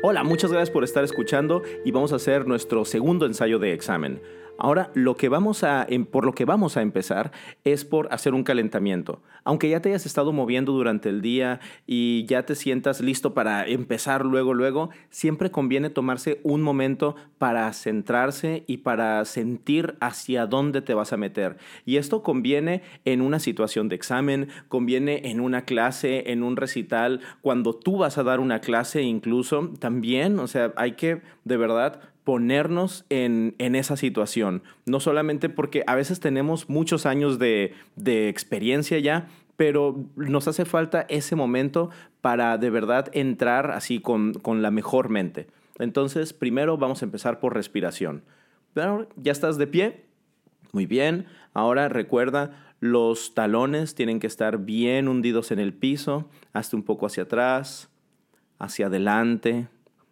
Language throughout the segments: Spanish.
Hola, muchas gracias por estar escuchando y vamos a hacer nuestro segundo ensayo de examen. Ahora, lo que vamos a, em, por lo que vamos a empezar es por hacer un calentamiento. Aunque ya te hayas estado moviendo durante el día y ya te sientas listo para empezar luego, luego, siempre conviene tomarse un momento para centrarse y para sentir hacia dónde te vas a meter. Y esto conviene en una situación de examen, conviene en una clase, en un recital, cuando tú vas a dar una clase incluso, también, o sea, hay que de verdad ponernos en, esa situación. No solamente porque a veces tenemos muchos años de, experiencia ya, pero nos hace falta ese momento para de verdad entrar así con, con la mejor mente. Entonces, primero vamos a empezar por respiración. Pero ya estás de pie. Muy bien. Ahora recuerda, los talones tienen que estar bien hundidos en el piso. Hazte un poco hacia atrás, hacia adelante.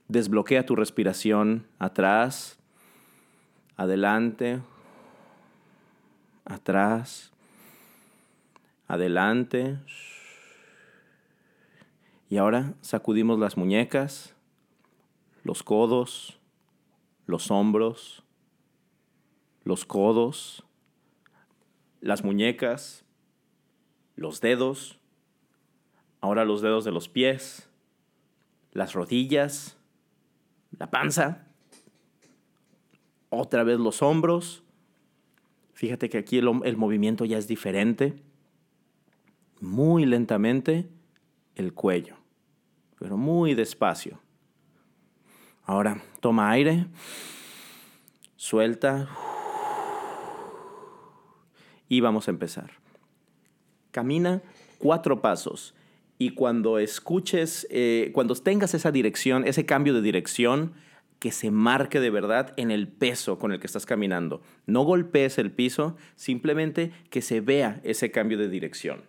Desbloquea tu respiración atrás, adelante, atrás, adelante. Y ahora sacudimos las muñecas, los codos, los hombros, los codos, las muñecas, los dedos, ahora los dedos de los pies, las rodillas, la panza, otra vez los hombros. Fíjate que aquí el, movimiento ya es diferente. Muy lentamente el cuello, pero muy despacio. Ahora toma aire, suelta y vamos a empezar. Camina cuatro pasos y cuando escuches, eh, cuando tengas esa dirección, ese cambio de dirección, que se marque de verdad en el peso con el que estás caminando. No golpees el piso, simplemente que se vea ese cambio de dirección.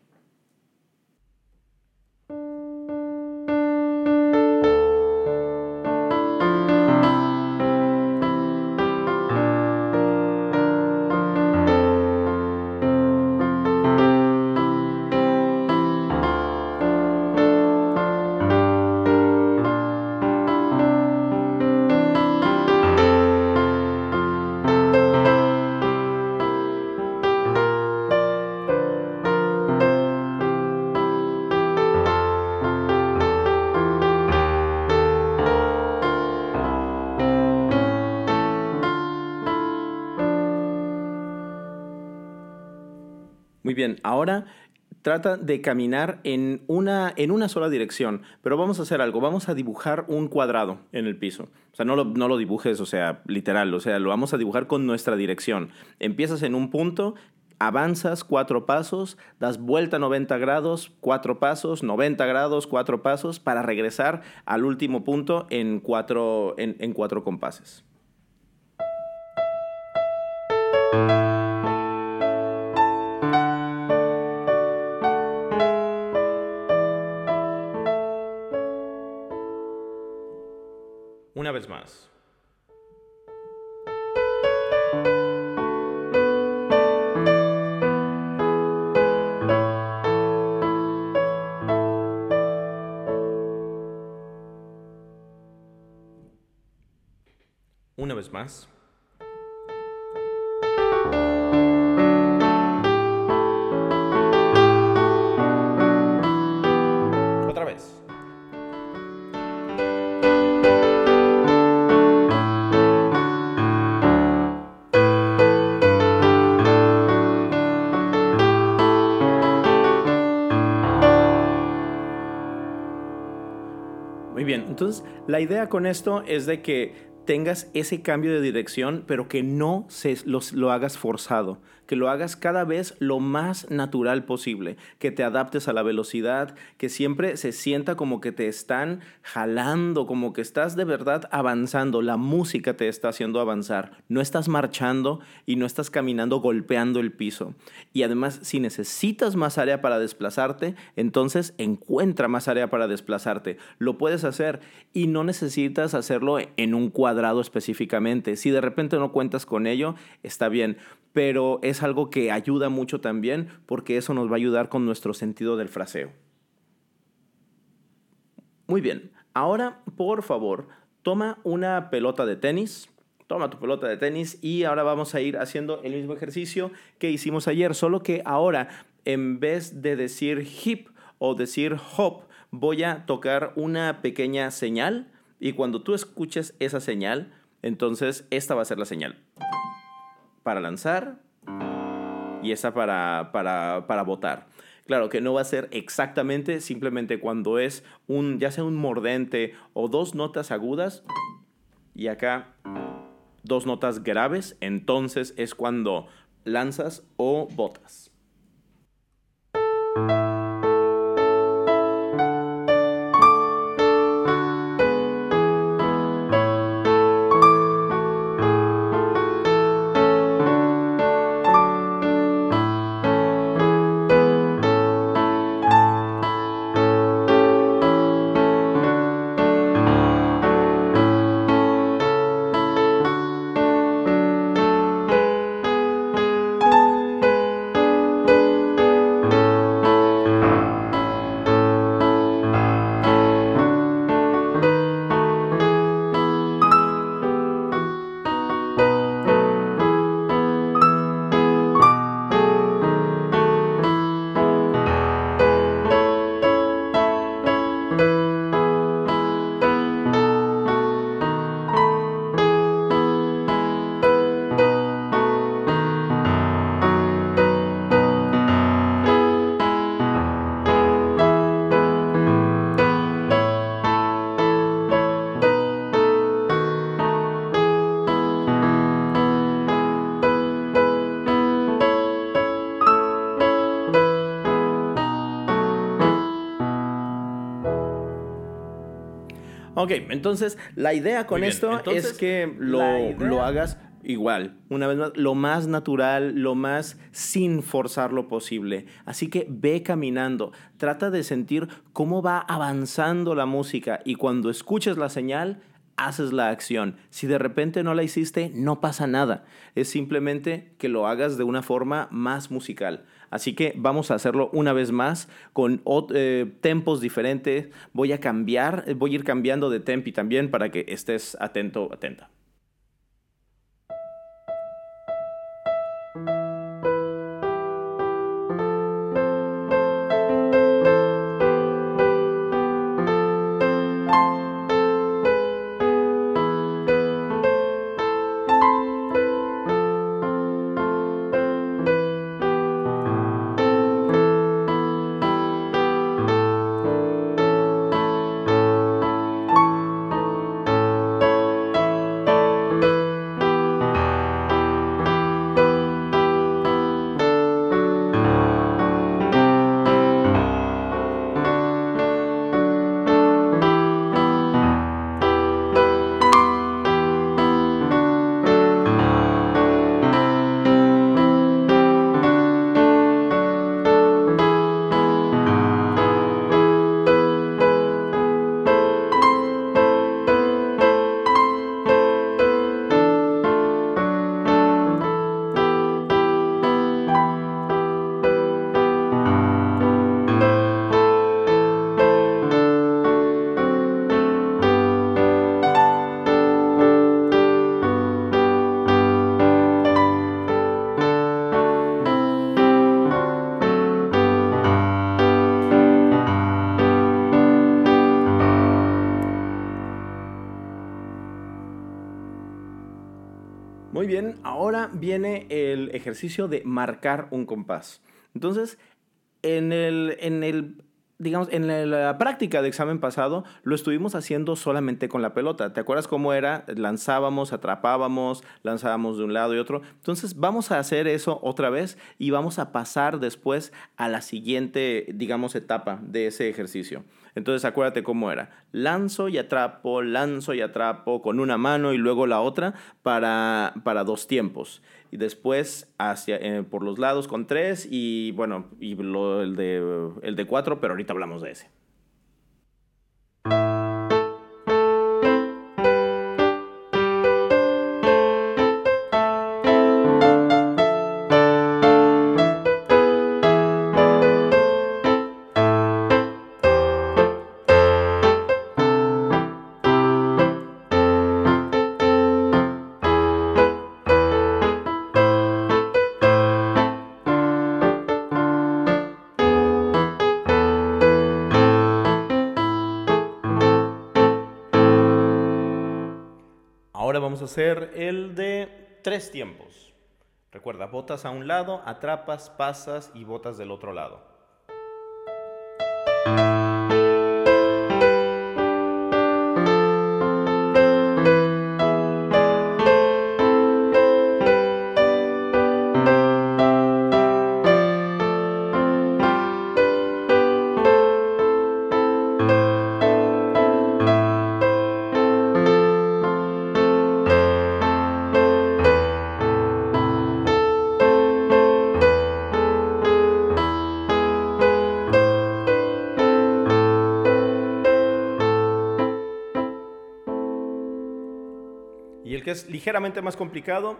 Muy bien, ahora trata de caminar en una, en una sola dirección, pero vamos a hacer algo, vamos a dibujar un cuadrado en el piso. O sea, no lo, no lo dibujes, o sea, literal, o sea, lo vamos a dibujar con nuestra dirección. Empiezas en un punto, avanzas cuatro pasos, das vuelta 90 grados, cuatro pasos, 90 grados, cuatro pasos, para regresar al último punto en cuatro, en, en cuatro compases. Vez más. Una vez más. La idea con esto es de que tengas ese cambio de dirección, pero que no se, lo hagas forzado, que lo hagas cada vez lo más natural posible, que te adaptes a la velocidad, que siempre se sienta como que te están jalando, como que estás de verdad avanzando, la música te está haciendo avanzar, no estás marchando y no estás caminando golpeando el piso. Y además, si necesitas más área para desplazarte, entonces encuentra más área para desplazarte. Lo puedes hacer y no necesitas hacerlo en un cuadrado específicamente. Si de repente no cuentas con ello, está bien, pero es algo que ayuda mucho también porque eso nos va a ayudar con nuestro sentido del fraseo. Muy bien, ahora por favor, toma una pelota de tenis, toma tu pelota de tenis y ahora vamos a ir haciendo el mismo ejercicio que hicimos ayer, solo que ahora en vez de decir hip o decir hop, voy a tocar una pequeña señal y cuando tú escuches esa señal, entonces esta va a ser la señal. Para lanzar y esta para, para, para botar. Claro que no va a ser exactamente, simplemente cuando es un, ya sea un mordente o dos notas agudas y acá dos notas graves, entonces es cuando lanzas o botas. Ok, entonces la idea con esto es que lo, lo hagas igual, una vez más, lo más natural, lo más sin forzar lo posible. Así que ve caminando, trata de sentir cómo va avanzando la música y cuando escuches la señal, haces la acción. Si de repente no la hiciste, no pasa nada. Es simplemente que lo hagas de una forma más musical. Así que vamos a hacerlo una vez más con eh, tempos diferentes. Voy a cambiar, voy a ir cambiando de tempi también para que estés atento, atenta. Viene el ejercicio de marcar un compás. Entonces, en el, en el digamos, en la, práctica de examen pasado lo estuvimos haciendo solamente con la pelota. ¿Te acuerdas cómo era? Lanzábamos, atrapábamos, lanzábamos de un lado y otro. Entonces vamos a hacer eso otra vez y vamos a pasar después a la siguiente, digamos, etapa de ese ejercicio. Entonces acuérdate cómo era. Lanzo y atrapo, lanzo y atrapo con una mano y luego la otra para, para dos tiempos y después hacia, eh, por los lados con tres y bueno, y el, de, el de cuatro, pero ahorita hablamos de ese. Hacer el de tres tiempos. Recuerda, botas a un lado, atrapas, pasas y botas del otro lado. Es ligeramente más complicado,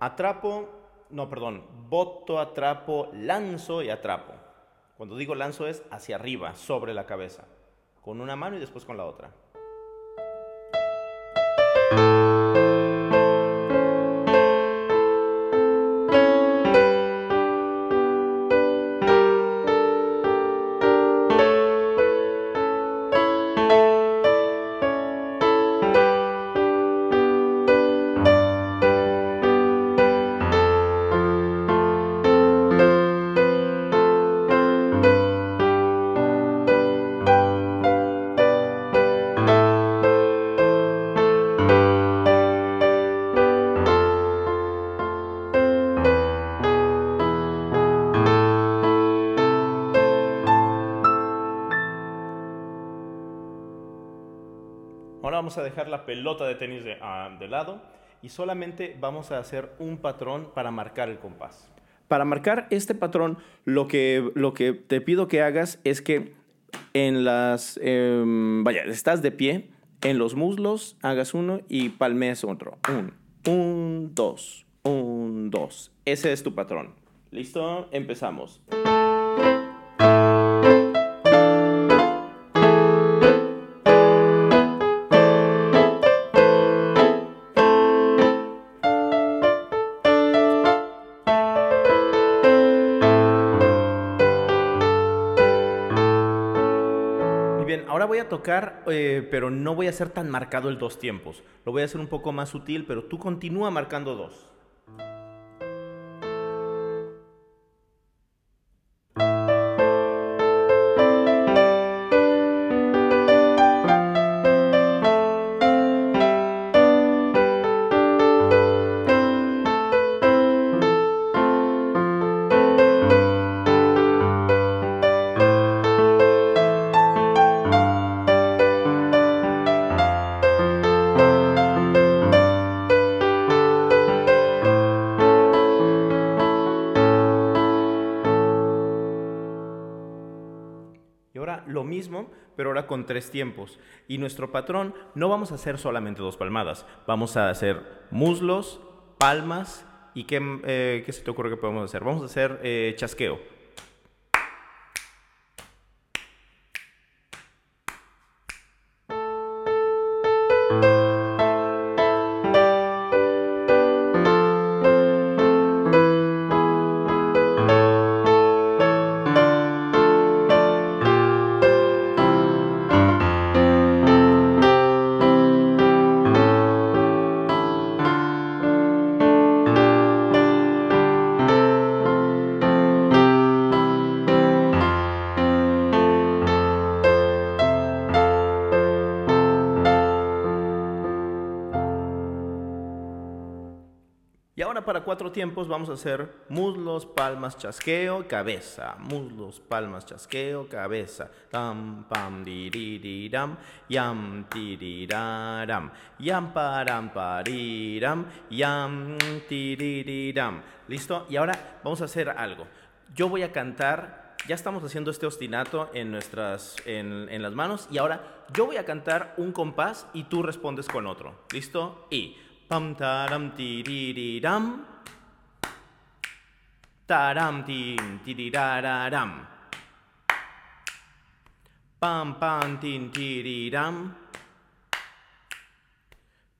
atrapo, no, perdón, boto, atrapo, lanzo y atrapo. Cuando digo lanzo es hacia arriba, sobre la cabeza, con una mano y después con la otra. Vamos a dejar la pelota de tenis de, de lado y solamente vamos a hacer un patrón para marcar el compás. Para marcar este patrón, lo que, lo que te pido que hagas es que en las, em, vaya, estás de pie, en los muslos hagas uno y palmees otro. Un, un, dos, un, dos. Ese es tu patrón. ¿Listo? Empezamos. Voy a tocar, eh, pero no voy a hacer tan marcado el dos tiempos. Lo voy a hacer un poco más sutil, pero tú continúa marcando dos. Pero ahora con tres tiempos. Y nuestro patrón no vamos a hacer solamente dos palmadas, vamos a hacer muslos, palmas y qué, eh, ¿qué se te ocurre que podemos hacer? Vamos a hacer eh, chasqueo. Cuatro tiempos vamos a hacer muslos, palmas, chasqueo, cabeza. Muslos, palmas, chasqueo, cabeza. Tam, pam, di. Yam, ti. Yam, param, pariram. Yam, ti. ¿Listo? Y ahora vamos a hacer algo. Yo voy a cantar. Ya estamos haciendo este ostinato en, nuestras, en, en las manos. Y ahora yo voy a cantar un compás y tú respondes con otro. ¿Listo? Y... Pam taram ti. Taram tin ti di da da dam. Pam pam tin ti di dam.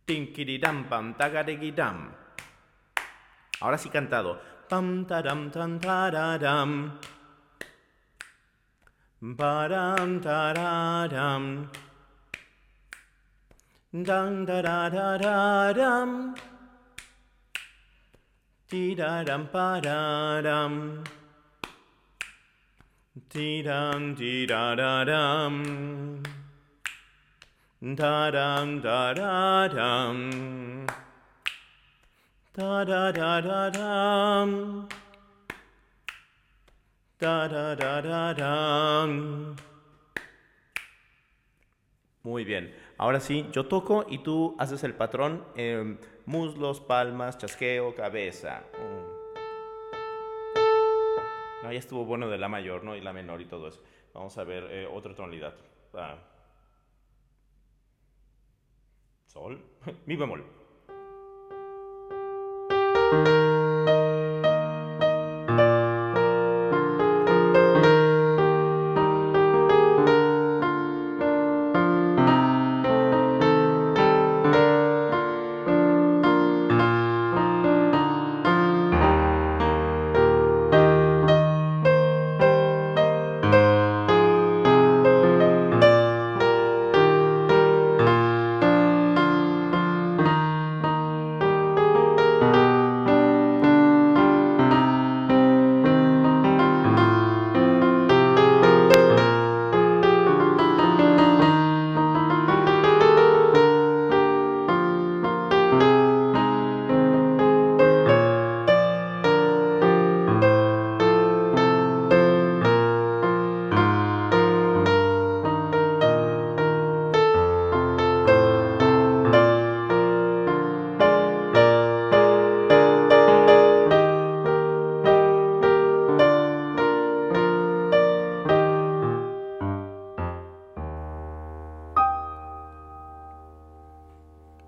Tinki di dam pam tagadegi dam. Ahora sí cantado. Pam taram tan taradam. Param taradam. Dang da da da dum. Da da da da dum. Muy bien. Ahora sí, yo toco y tú haces el patrón. Eh, muslos, palmas, chasqueo, cabeza. Mm. No, ya estuvo bueno de la mayor, ¿no? Y la menor y todo eso. Vamos a ver eh, otra tonalidad. Ah. Sol. Mi bemol.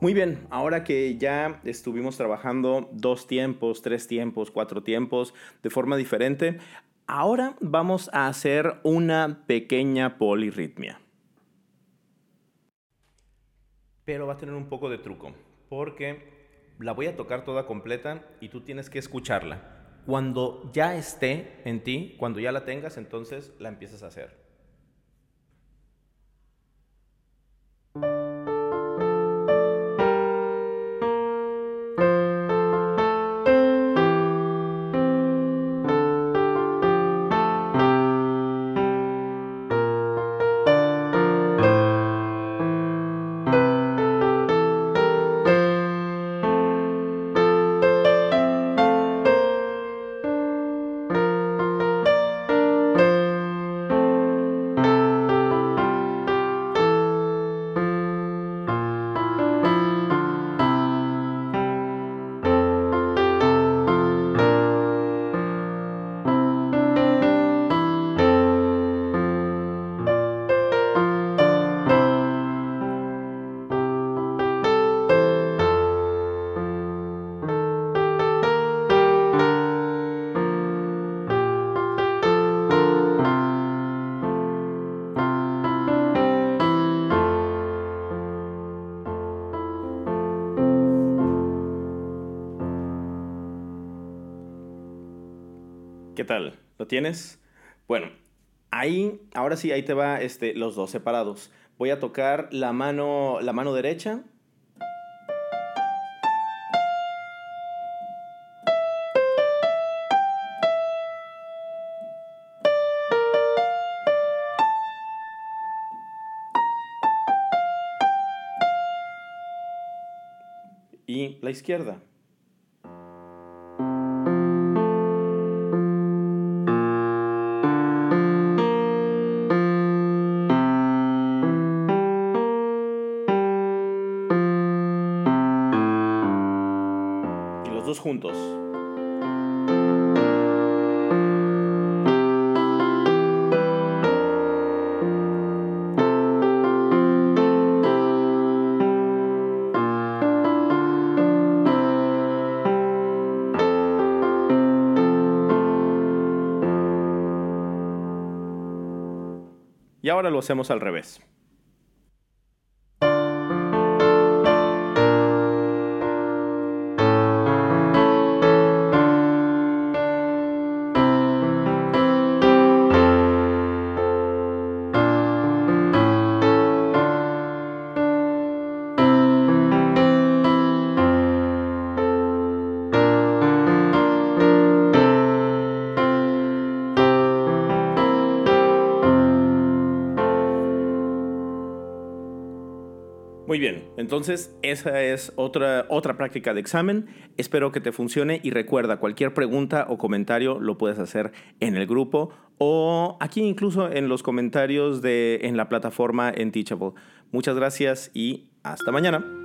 Muy bien, ahora que ya estuvimos trabajando dos tiempos, tres tiempos, cuatro tiempos de forma diferente, ahora vamos a hacer una pequeña polirritmia. Pero va a tener un poco de truco, porque la voy a tocar toda completa y tú tienes que escucharla. Cuando ya esté en ti, cuando ya la tengas, entonces la empiezas a hacer. Tal? ¿Lo tienes? Bueno, ahí, ahora sí, ahí te va este, los dos separados. Voy a tocar la mano, la mano derecha. Y la izquierda. Y ahora lo hacemos al revés. Muy bien, entonces esa es otra, otra práctica de examen. Espero que te funcione y recuerda, cualquier pregunta o comentario lo puedes hacer en el grupo o aquí incluso en los comentarios de, en la plataforma en Teachable. Muchas gracias y hasta mañana.